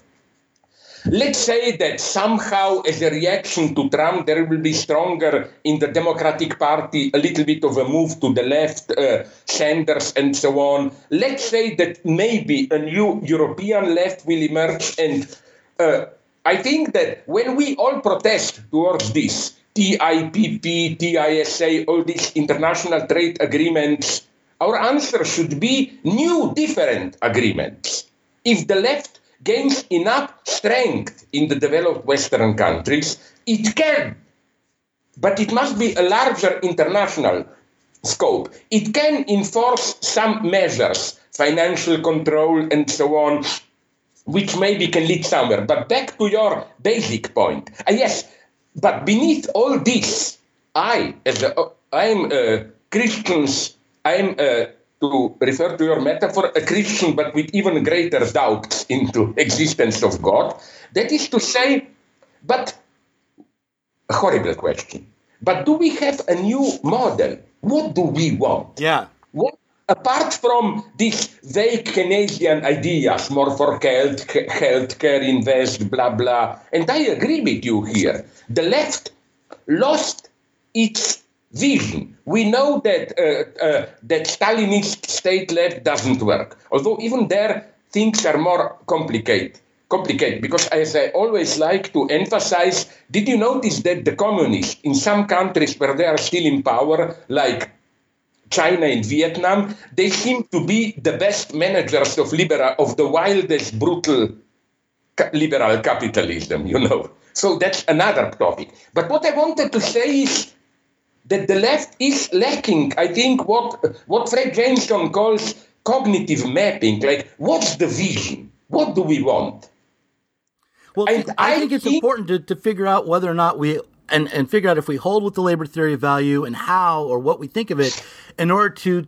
Let's say that somehow, as a reaction to Trump, there will be stronger in the Democratic Party, a little bit of a move to the left, uh, Sanders and so on. Let's say that maybe a new European left will emerge. And uh, I think that when we all protest towards this, TTIP, TISA, all these international trade agreements, our answer should be new, different agreements. If the left gains enough strength in the developed Western countries, it can, but it must be a larger international scope. It can enforce some measures, financial control and so on, which maybe can lead somewhere. But back to your basic point. Uh, yes, but beneath all this, I, as a, I'm a Christian's I'm, uh, to refer to your metaphor, a Christian, but with even greater doubts into existence of God. That is to say, but a horrible question. But do we have a new model? What do we want?
Yeah.
Apart from these vague Keynesian ideas, more for health, healthcare, invest, blah blah, and I agree with you here. The left lost its vision. We know that uh, uh, that Stalinist state left doesn't work. Although even there things are more complicated. complicated because, as I always like to emphasize, did you notice that the communists in some countries where they are still in power, like China and Vietnam, they seem to be the best managers of liberal of the wildest brutal liberal capitalism, you know. So that's another topic. But what I wanted to say is that the left is lacking, I think, what what Fred Jameson calls cognitive mapping. Like, what's the vision? What do we want?
Well,
And
I,
I
think it's
think-
important to, to figure out whether or not we and, and figure out if we hold with the labor theory of value and how or what we think of it in order to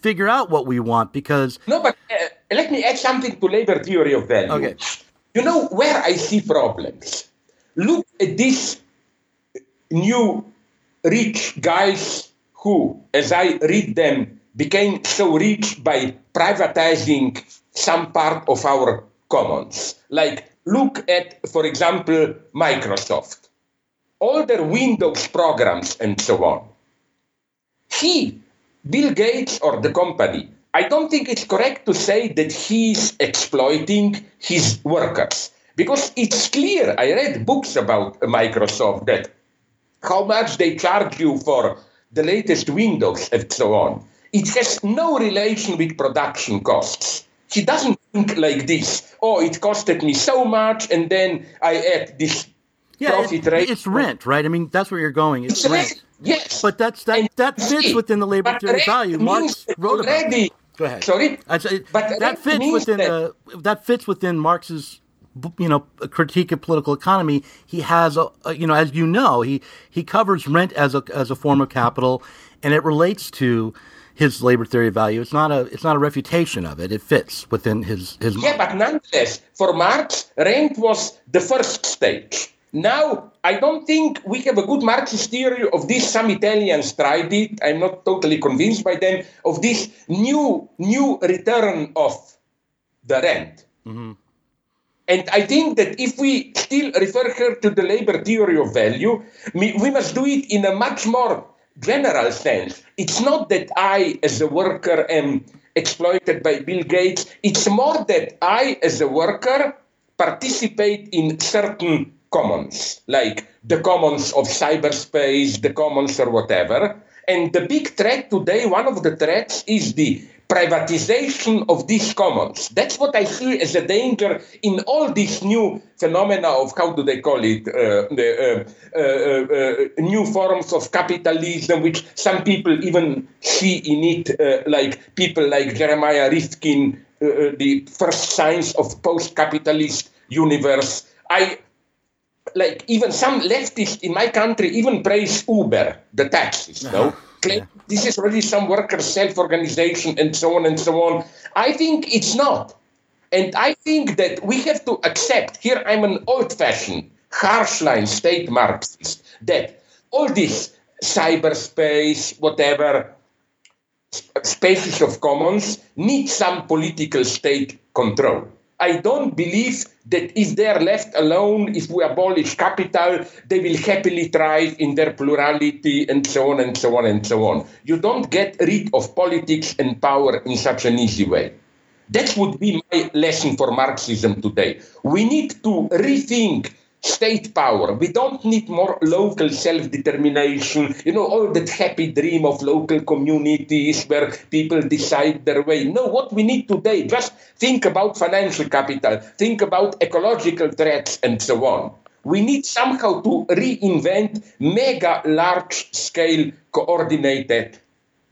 figure out what we want because
No, but uh, let me add something to labor theory of value.
Okay.
You know where I see problems? Look at these new rich guys who, as I read them, became so rich by privatizing some part of our commons. Like, look at, for example, Microsoft. All their Windows programs and so on he, Bill Gates or the company, I don't think it's correct to say that he's exploiting his workers because it's clear. I read books about Microsoft that how much they charge you for the latest Windows and so on. It has no relation with production costs. He doesn't think like this. Oh, it costed me so much, and then I add this
yeah,
profit
it-
rate.
it's rent, right? I mean, that's where you're going. It's,
It's
rent.
rent, yes.
But that's that
And
that fits within the labor theory of value. Marx wrote about.
already-
it. Go ahead.
Sorry?
Say
But
that fits within
that-
the that fits within Marx's you know critique of political economy. He has a, a you know as you know he he covers rent as a as a form of capital, and it relates to his labor theory of value. It's not a it's not a refutation of it. It fits within his his.
Yeah, but nonetheless, for Marx, rent was the first stage. Now, I don't think we have a good Marxist theory of this. Some Italians tried it. I'm not totally convinced by them of this new new return of the rent. Mm-hmm. And I think that if we still refer here to the labor theory of value, we must do it in a much more general sense. It's not that I, as a worker, am exploited by Bill Gates. It's more that I, as a worker, participate in certain commons, like the commons of cyberspace, the commons or whatever. And the big threat today, one of the threats, is the privatization of these commons. That's what I see as a danger in all these new phenomena of how do they call it, uh, the uh, uh, uh, new forms of capitalism, which some people even see in it, uh, like people like Jeremiah Rifkin, uh, uh, the first signs of post-capitalist universe. I like even some leftists in my country even praise Uber, the taxis, no? Uh-huh. Claim this is really some worker self-organization and so on and so on. I think it's not. And I think that we have to accept, here I'm an old-fashioned, harsh line state Marxist, that all this cyberspace, whatever, spaces of commons need some political state control. I don't believe that if they're left alone, if we abolish capital, they will happily thrive in their plurality and so on and so on and so on. You don't get rid of politics and power in such an easy way. That would be my lesson for Marxism today. We need to rethink state power. We don't need more local self determination, you know, all that happy dream of local communities where people decide their way. No, what we need today, just think about financial capital, think about ecological threats, and so on. We need somehow to reinvent mega large scale coordinated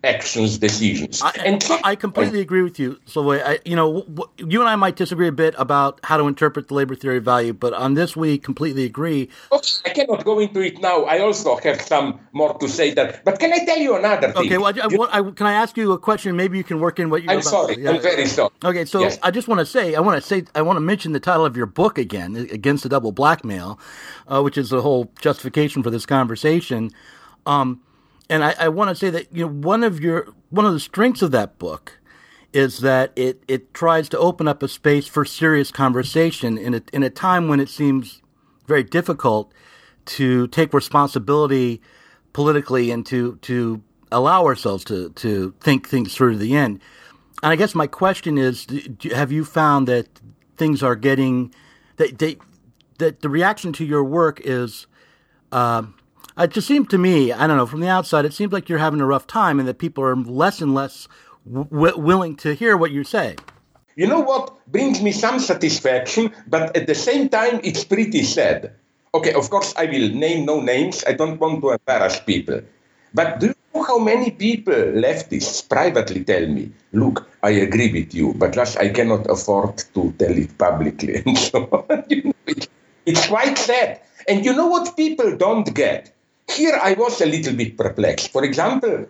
actions, decisions.
I,
and
I completely agree with you, Slavoj. I, you know, w- w- you and I might disagree a bit about how to interpret the labor theory of value, but on this we completely agree.
Okay, I cannot go into it now. I also have some more to say that. But can I tell you another thing?
Okay, well, I, I,
You-
what- I- can I ask you a question? Maybe you can work in what you.
I'm sorry. I'm very sorry.
Okay, so
Yes.
I just want to say, I want to say, I want to mention the title of your book again, "Against the Double Blackmail," uh, which is the whole justification for this conversation. Um, and I, I want to say that you know one of your one of the strengths of that book is that it it tries to open up a space for serious conversation in a in a time when it seems very difficult to take responsibility politically and to to allow ourselves to to think things through to the end. And I guess my question is: do- Have you found that things are getting they, they that the reaction to your work is. Uh, Uh, it just seems to me, I don't know, from the outside, it seems like you're having a rough time, and that people are less and less w- willing to hear what you say.
You know what brings me some satisfaction, but at the same time, it's pretty sad. Okay, of course, I will name no names. I don't want to embarrass people. But do you know how many people, leftists, privately tell me, look, I agree with you, but just I cannot afford to tell it publicly. And so you know, it, it's quite sad. And you know what people don't get? Here I was a little bit perplexed. For example,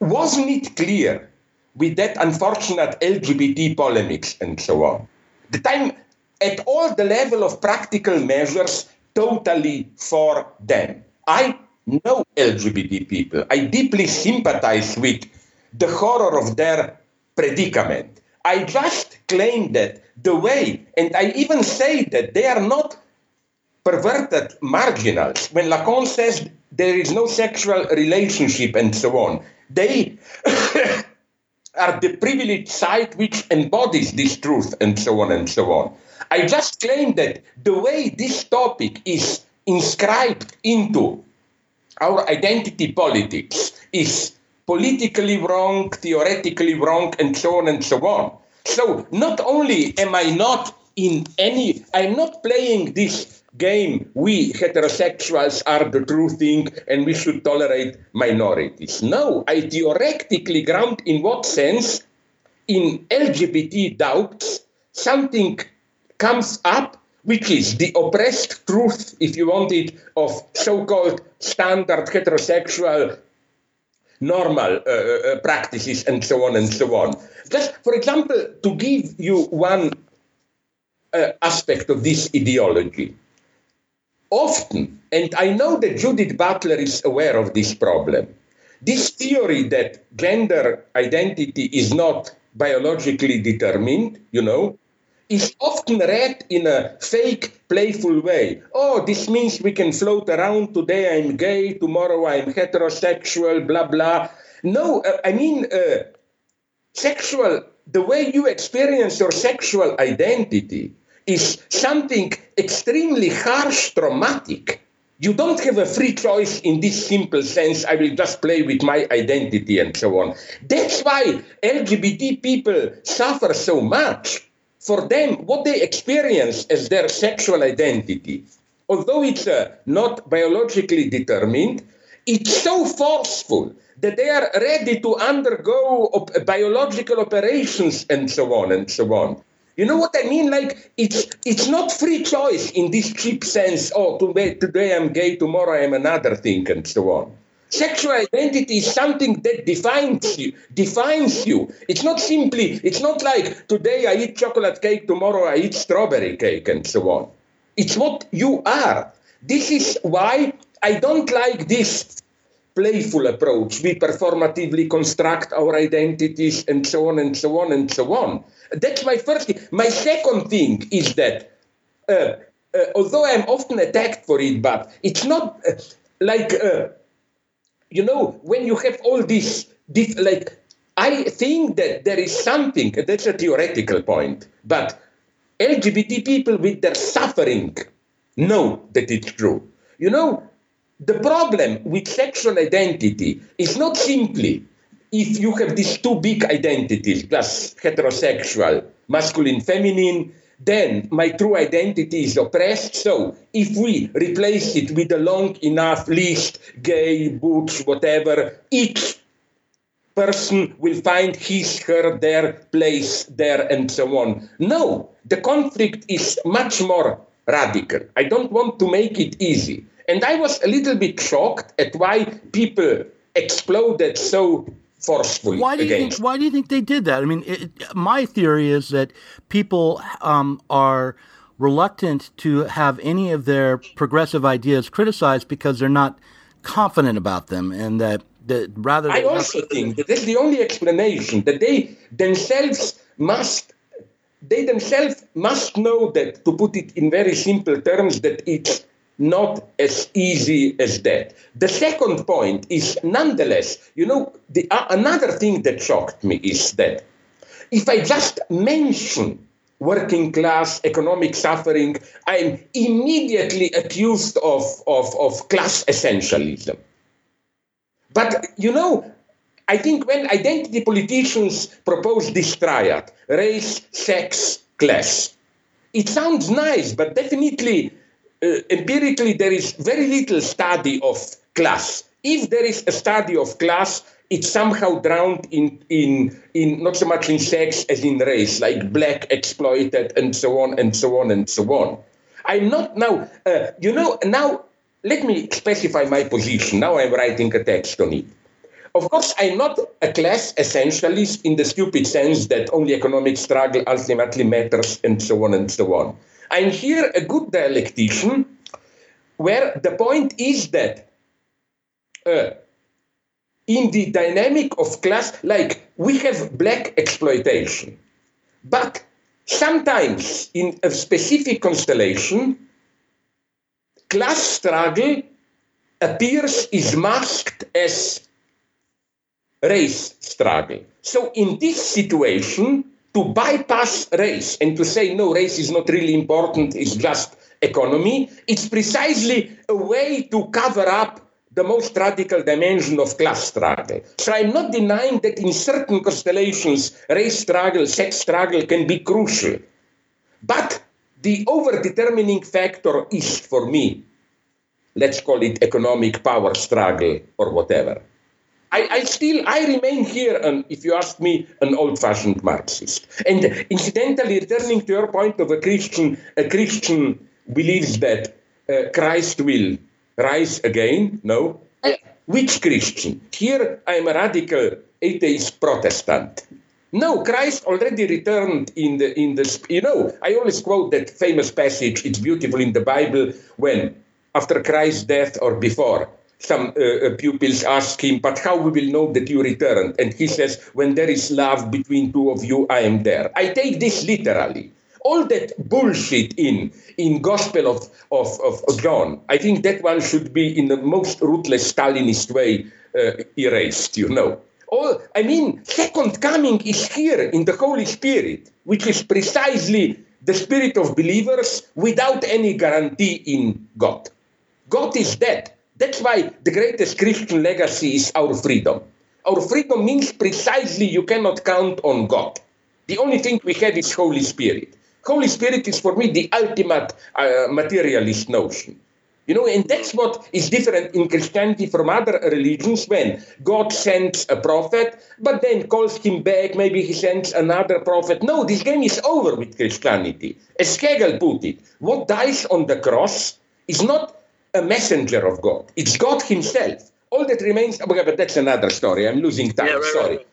wasn't it clear with that unfortunate LGBT polemics and so on? The time at all the level of practical measures totally for them. I know LGBT people. I deeply sympathize with the horror of their predicament. I just claim that the way, and I even say that they are not perverted marginals. When Lacan says there is no sexual relationship and so on, they are the privileged side which embodies this truth and so on and so on. I just claim that the way this topic is inscribed into our identity politics is politically wrong, theoretically wrong, and so on and so on. So not only am I not in any, I'm not playing this game, we heterosexuals are the true thing and we should tolerate minorities. No, I theoretically ground in what sense in LGBT doubts something comes up which is the oppressed truth, if you want it, of so-called standard heterosexual normal uh, uh, practices and so on and so on. Just, for example, to give you one uh, aspect of this ideology. Often, and I know that Judith Butler is aware of this problem, this theory that gender identity is not biologically determined, you know, is often read in a fake, playful way. Oh, this means we can float around. Today I'm gay, tomorrow I'm heterosexual, blah, blah. No, uh, I mean, uh, sexual, the way you experience your sexual identity is something extremely harsh, traumatic. You don't have a free choice in this simple sense. I will just play with my identity and so on. That's why LGBT people suffer so much for them, what they experience as their sexual identity, although it's uh, not biologically determined, it's so forceful that they are ready to undergo op- biological operations and so on and so on. You know what I mean? Like it's it's not free choice in this cheap sense. Oh, today, today I'm gay, tomorrow I'm another thing, and so on. Sexual identity is something that defines you, defines you. It's not simply, it's not like today I eat chocolate cake, tomorrow I eat strawberry cake, and so on. It's what you are. This is why I don't like this playful approach. We performatively construct our identities and so on and so on and so on. That's my first thing. My second thing is that, uh, uh, although I'm often attacked for it, but it's not uh, like uh, you know, when you have all this, this, like, I think that there is something, that's a theoretical point, but LGBT people with their suffering know that it's true. You know, the problem with sexual identity is not simply if you have these two big identities, plus heterosexual, masculine, feminine, then my true identity is oppressed. So if we replace it with a long enough list, gay, butch, whatever, each person will find his, her, their place there, and so on. No, the conflict is much more radical. I don't want to make it easy. And I was a little bit shocked at why people exploded so forcefully
why do you
against.
think why do you think they did that i mean it, my theory is that people um, are reluctant to have any of their progressive ideas criticized because they're not confident about them and that, that rather
I also think that that's the only explanation that they themselves must they themselves must know that to put it in very simple terms that it's not as easy as that. The second point is nonetheless, you know, the, uh, another thing that shocked me is that if I just mention working class, economic suffering, I'm immediately accused of, of, of class essentialism. But, you know, I think when identity politicians propose this triad, race, sex, class, it sounds nice, but definitely, empirically, there is very little study of class. If there is a study of class, it's somehow drowned in, in, in not so much in sex as in race, like black exploited and so on and so on and so on. I'm not now, uh, you know, now let me specify my position. Now I'm writing a text on it. Of course, I'm not a class essentialist in the stupid sense that only economic struggle ultimately matters and so on and so on. I'm here a good dialectician where the point is that uh, in the dynamic of class, like we have black exploitation, but sometimes in a specific constellation, class struggle appears is masked as race struggle. So in this situation, to bypass race and to say no, race is not really important, it's just economy, it's precisely a way to cover up the most radical dimension of class struggle. So I'm not denying that in certain constellations, race struggle, sex struggle can be crucial. But the over-determining factor is, for me, let's call it economic power struggle or whatever. I, I still I remain here, and if you ask me, an old-fashioned Marxist. And incidentally, returning to your point of a Christian, a Christian believes that uh, Christ will rise again. No, which Christian? Here I am a radical atheist Protestant. No, Christ already returned in the in the you know, I always quote that famous passage, it's beautiful in the Bible when after Christ's death or before, some uh, uh, pupils ask him, but how we will know that you returned? And he says, when there is love between two of you, I am there. I take this literally. All that bullshit in in Gospel of, of, of John, I think that one should be in the most ruthless Stalinist way uh, erased, you know. All, I mean, second coming is here in the Holy Spirit, which is precisely the spirit of believers without any guarantee in God. God is dead. That's why the greatest Christian legacy is our freedom. Our freedom means precisely you cannot count on God. The only thing we have is Holy Spirit. Holy Spirit is for me the ultimate uh, materialist notion. You know, and that's what is different in Christianity from other religions when God sends a prophet, but then calls him back, maybe he sends another prophet. No, this game is over with Christianity. As Hegel put it, what dies on the cross is not a messenger of God. It's God Himself. All that remains, okay, but that's another story. I'm losing time. Yeah, right, Sorry. Right.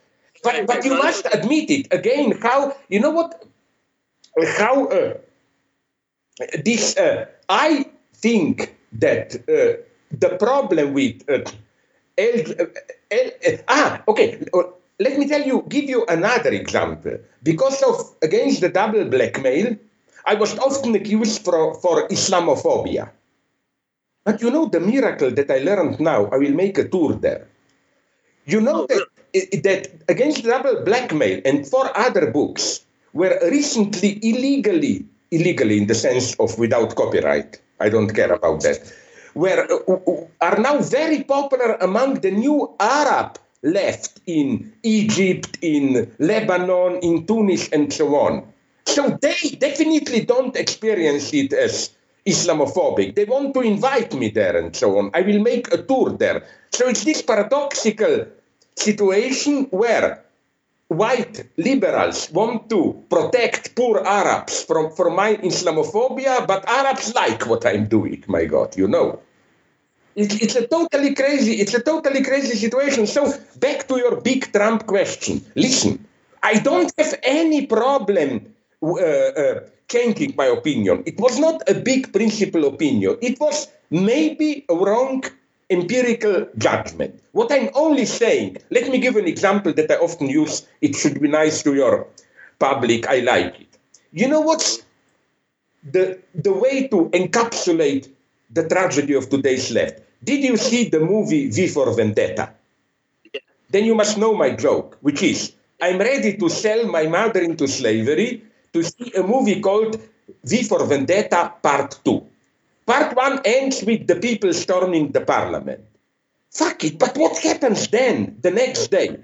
But, but you must admit it again. How you know what? How uh, this? Uh, I think that uh, the problem with uh, L, L, uh, ah okay. Let me tell you, give you another example. Because of against the double blackmail, I was often accused for, for Islamophobia. But you know the miracle that I learned now, I will make a tour there. You know that, that Against Double Blackmail and four other books were recently illegally, illegally in the sense of without copyright, I don't care about that, were, uh, are now very popular among the new Arab left in Egypt, in Lebanon, in Tunis, and so on. So they definitely don't experience it as Islamophobic. They want to invite me there and so on. I will make a tour there. So it's this paradoxical situation where white liberals want to protect poor Arabs from, from my Islamophobia, but Arabs like what I'm doing, my God, you know. It, it's a totally crazy, it's a totally crazy situation. So back to your big Trump question. Listen, I don't have any problem uh, uh, changing my opinion. It was not a big principal opinion. It was maybe a wrong empirical judgment. What I'm only saying, let me give an example that I often use. It should be nice to your public. I like it. You know what's the, the way to encapsulate the tragedy of today's left? Did you see the movie V for Vendetta? Yeah. Then you must know my joke, which is I'm ready to sell my mother into slavery to see a movie called V for Vendetta Part 2. Part 1 ends with the people storming the parliament. Fuck it, but what happens then, the next day?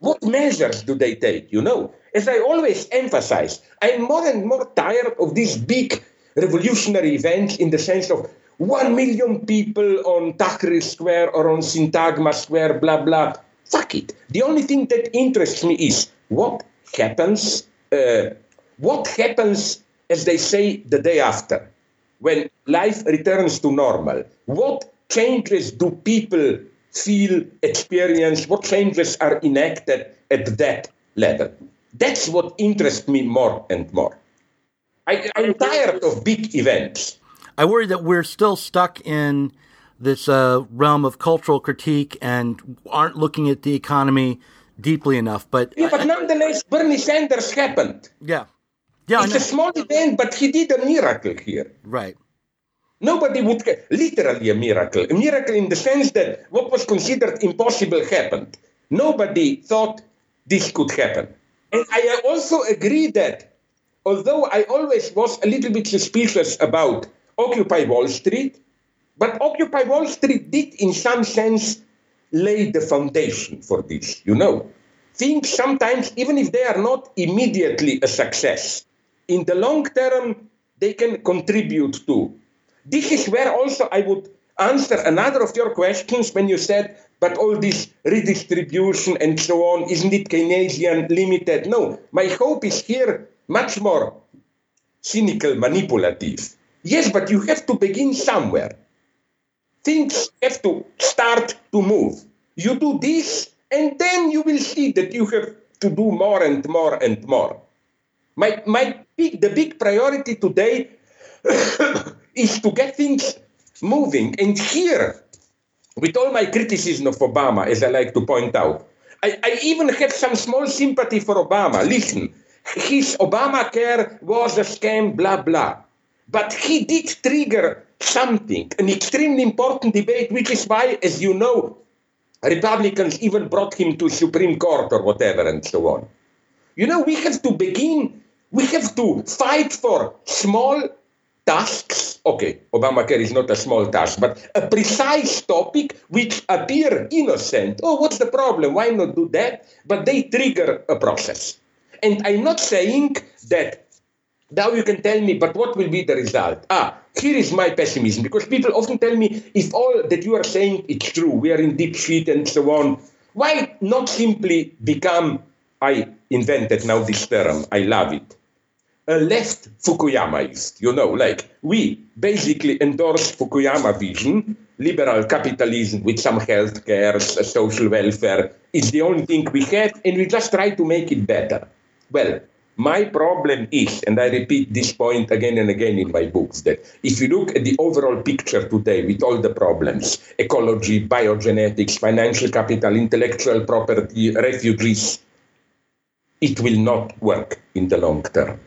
What measures do they take, you know? As I always emphasize, I'm more and more tired of these big revolutionary events in the sense of one million people on Tahrir Square or on Syntagma Square, blah, blah. Fuck it. The only thing that interests me is what happens, uh, what happens, as they say, the day after, when life returns to normal. What changes do people feel, experience? What changes are enacted at that level? That's what interests me more and more. I, I'm tired of big events.
I worry that we're still stuck in this uh, realm of cultural critique and aren't looking at the economy deeply enough. But
yeah, but nonetheless, Bernie Sanders happened.
Yeah, yeah,
it's a small event, but he did a miracle here.
Right.
Nobody would get literally a miracle, a miracle in the sense that what was considered impossible happened. Nobody thought this could happen, and I also agree that although I always was a little bit suspicious about Occupy Wall Street, but Occupy Wall Street did, in some sense, lay the foundation for this. You know, things sometimes, even if they are not immediately a success, in the long term, they can contribute to. This is where also I would answer another of your questions when you said, but all this redistribution and so on, isn't it Keynesian limited? No, my hope is here much more cynical, manipulative. Yes, but you have to begin somewhere. Things have to start to move. You do this, and then you will see that you have to do more and more and more. My, my big, the big priority today is to get things moving. And here, with all my criticism of Obama, as I like to point out, I, I even have some small sympathy for Obama. Listen, his Obamacare was a scam, blah, blah. But he did trigger something, an extremely important debate, which is why, as you know, Republicans even brought him to Supreme Court or whatever and so on. You know, we have to begin, we have to fight for small tasks. Okay, Obamacare is not a small task, but a precise topic which appear innocent. Oh, what's the problem? Why not do that? But they trigger a process. And I'm not saying that now you can tell me, but what will be the result? Ah, here is my pessimism, because people often tell me, if all that you are saying is true, we are in deep shit and so on, why not simply become, I invented now this term, I love it, a left Fukuyamaist, you know, like we basically endorse Fukuyama vision, liberal capitalism with some health care, social welfare, is the only thing we have, and we just try to make it better. Well, my problem is, and I repeat this point again and again in my books, that if you look at the overall picture today with all the problems ecology, biogenetics, financial capital, intellectual property, refugees it will not work in the long term.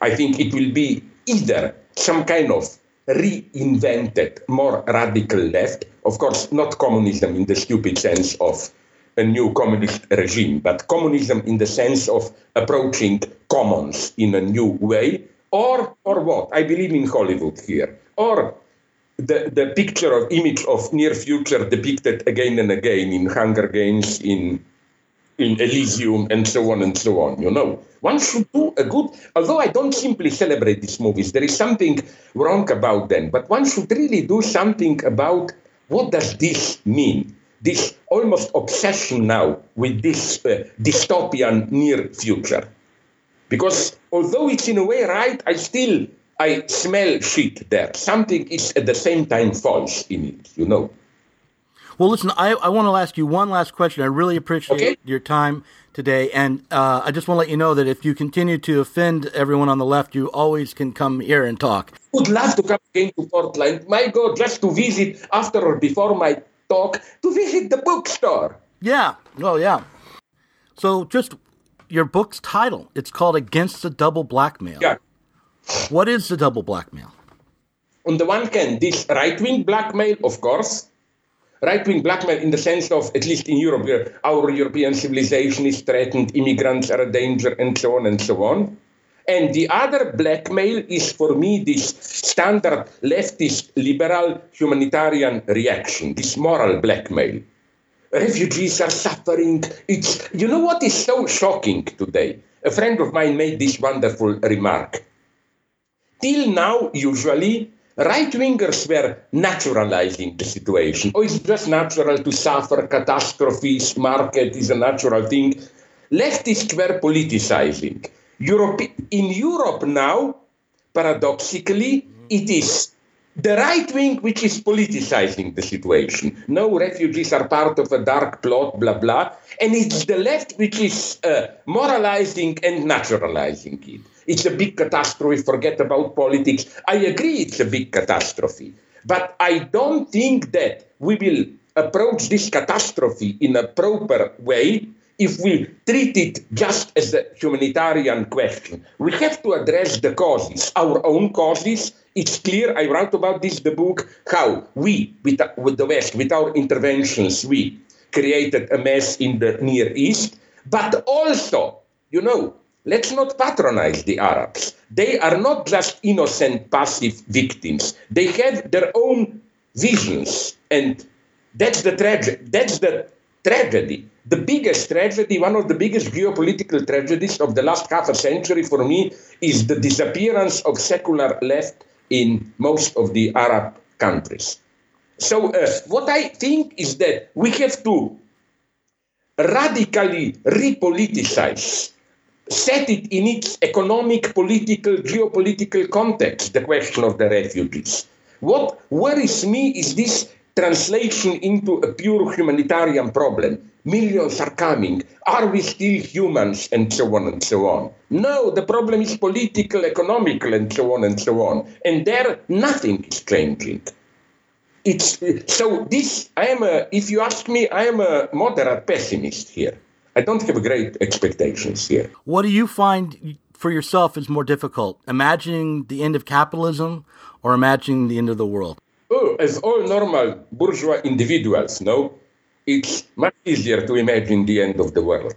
I think it will be either some kind of reinvented, more radical left, of course, not communism in the stupid sense of a new communist regime, but communism in the sense of approaching commons in a new way, or or what? I believe in Hollywood here, or the, the picture of image of near future depicted again and again in Hunger Games, in in Elysium, and so on and so on. You know, one should do a good. Although I don't simply celebrate these movies, there is something wrong about them. But one should really do something about what does this mean this almost obsession now with this uh, dystopian near future. Because although it's in a way right, I still I smell shit there. Something is at the same time false in it, you know.
Well, listen, I, I want to ask you one last question. I really appreciate
Okay.
your time today. And uh, I just want to let you know that if you continue to offend everyone on the left, you always can come here and talk.
I would love to come again to Portland. My God, just to visit after or before my talk, to visit the bookstore.
Yeah. Oh, yeah. So just your book's title. It's called Against the Double Blackmail.
Yeah.
What is the double blackmail?
on the one hand, this right wing blackmail, of course, right wing blackmail in the sense of, at least in Europe, where our European civilization is threatened, immigrants are a danger, and so on and so on. And the other blackmail is for me this standard leftist liberal humanitarian reaction, this moral blackmail. Refugees are suffering. It's you know what is so shocking today? A friend of mine made this wonderful remark. Till now, usually, right wingers were naturalizing the situation. Oh, it's just natural to suffer catastrophes, market is a natural thing. Leftists were politicizing. Europe, in Europe now, paradoxically, it is the right wing which is politicizing the situation. No refugees are part of a dark plot, blah, blah. And it's the left which is uh, moralizing and naturalizing it. It's a big catastrophe, forget about politics. I agree it's a big catastrophe. But I don't think that we will approach this catastrophe in a proper way if we treat it just as a humanitarian question. We have to address the causes, our own causes. It's clear, I wrote about this in the book, how we, with, with the West, with our interventions, we created a mess in the Near East. But also, you know, let's not patronize the Arabs. They are not just innocent, passive victims. They have their own visions, and that's the tragedy. That's the tragedy the biggest tragedy, one of the biggest geopolitical tragedies of the last half a century for me, is the disappearance of secular left in most of the Arab countries. So, uh, what I think is that we have to radically repoliticize, set it in its economic, political, geopolitical context, the question of the refugees. What worries me is this translation into a pure humanitarian problem. Millions are coming. Are we still humans? And so on and so on. No, the problem is political, economical, and so on and so on. And there, nothing is changing. It's so. This I am a. If you ask me, I am a moderate pessimist here. I don't have great expectations here.
What do you find for yourself is more difficult? Imagining the end of capitalism or imagining the end of the world?
Oh, as all normal bourgeois individuals know, it's much easier to imagine the end of the world.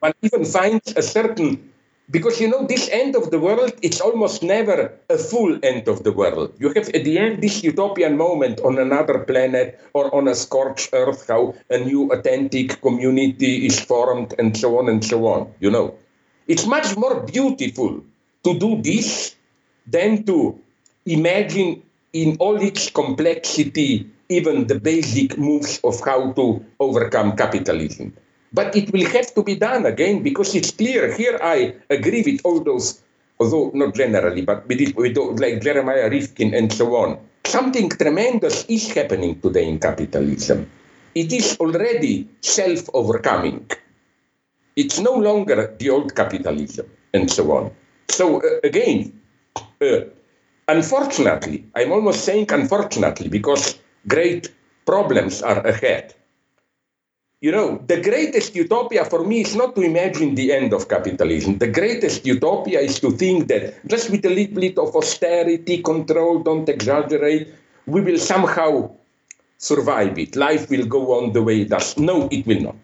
One even finds a certain, because you know, this end of the world, it's almost never a full end of the world. You have at the end this utopian moment on another planet or on a scorched earth, how a new authentic community is formed, and so on and so on. You know, it's much more beautiful to do this than to imagine in all its complexity even the basic moves of how to overcome capitalism. But it will have to be done again because it's clear. Here I agree with all those, although not generally, but with, with like Jeremiah Rifkin and so on. Something tremendous is happening today in capitalism. It is already self overcoming. It's no longer the old capitalism and so on. So, uh, again, uh, unfortunately, I'm almost saying unfortunately because great problems are ahead. You know, the greatest utopia for me is not to imagine the end of capitalism. The greatest utopia is to think that just with a little bit of austerity, control, don't exaggerate, we will somehow survive it. Life will go on the way it does. No, it will not.